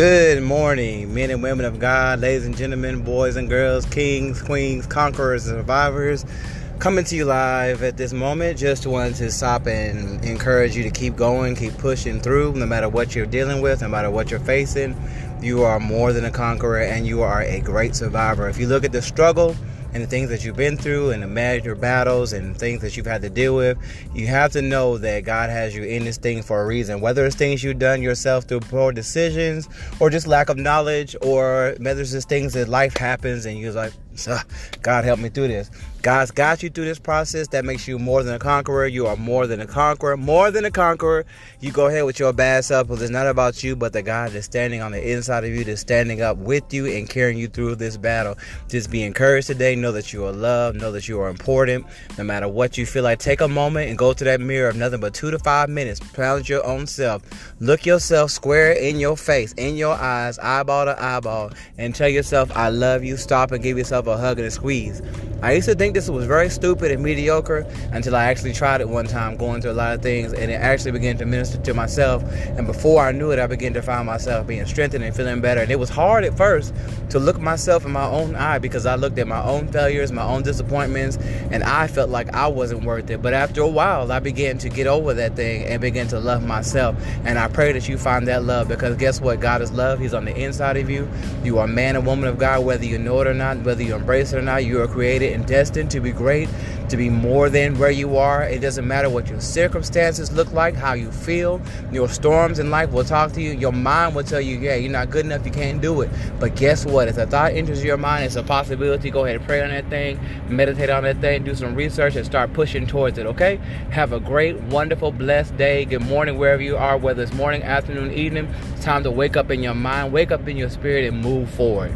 Good morning, men and women of God, ladies and gentlemen, boys and girls, kings, queens, conquerors, and survivors. Coming to you live at this moment. Just wanted to stop and encourage you to keep going, keep pushing through, no matter what you're dealing with, no matter what you're facing. You are more than a conqueror and you are a great survivor. If you look at the struggle, and the things that you've been through and the major battles and things that you've had to deal with, you have to know that God has you in this thing for a reason. Whether it's things you've done yourself through poor decisions or just lack of knowledge, or whether it's just things that life happens and you're like, God help me through this. God's got you through this process. That makes you more than a conqueror. You are more than a conqueror. More than a conqueror. You go ahead with your bad self, because it's not about you, but the God that's standing on the inside of you, that's standing up with you and carrying you through this battle. Just be encouraged today. Know that you are loved. Know that you are important. No matter what you feel like, take a moment and go to that mirror of nothing but two to five minutes. Challenge your own self. Look yourself square in your face, in your eyes, eyeball to eyeball, and tell yourself, I love you. Stop and give yourself a hug and a squeeze. I used to think this was very stupid and mediocre until I actually tried it one time, going through a lot of things, and it actually began to minister to myself. And before I knew it, I began to find myself being strengthened and feeling better. And it was hard at first to look myself in my own eye because I looked at my own failures, my own disappointments, and I felt like I wasn't worth it. But after a while, I began to get over that thing and begin to love myself. And I pray that you find that love because guess what? God is love. He's on the inside of you. You are man and woman of God, whether you know it or not, whether you embrace it or not. You are created and destined to be great, to be more than where you are. It doesn't matter what your circumstances look like, how you feel. Your storms in life will talk to you. Your mind will tell you, yeah, you're not good enough, you can't do it. But guess what? If a thought enters your mind, it's a possibility. Go ahead and pray on that thing, meditate on that thing, do some research, and start pushing towards it, okay? Have a great, wonderful, blessed day. Good morning, wherever you are, whether it's morning, afternoon, evening. It's time to wake up in your mind, wake up in your spirit, and move forward.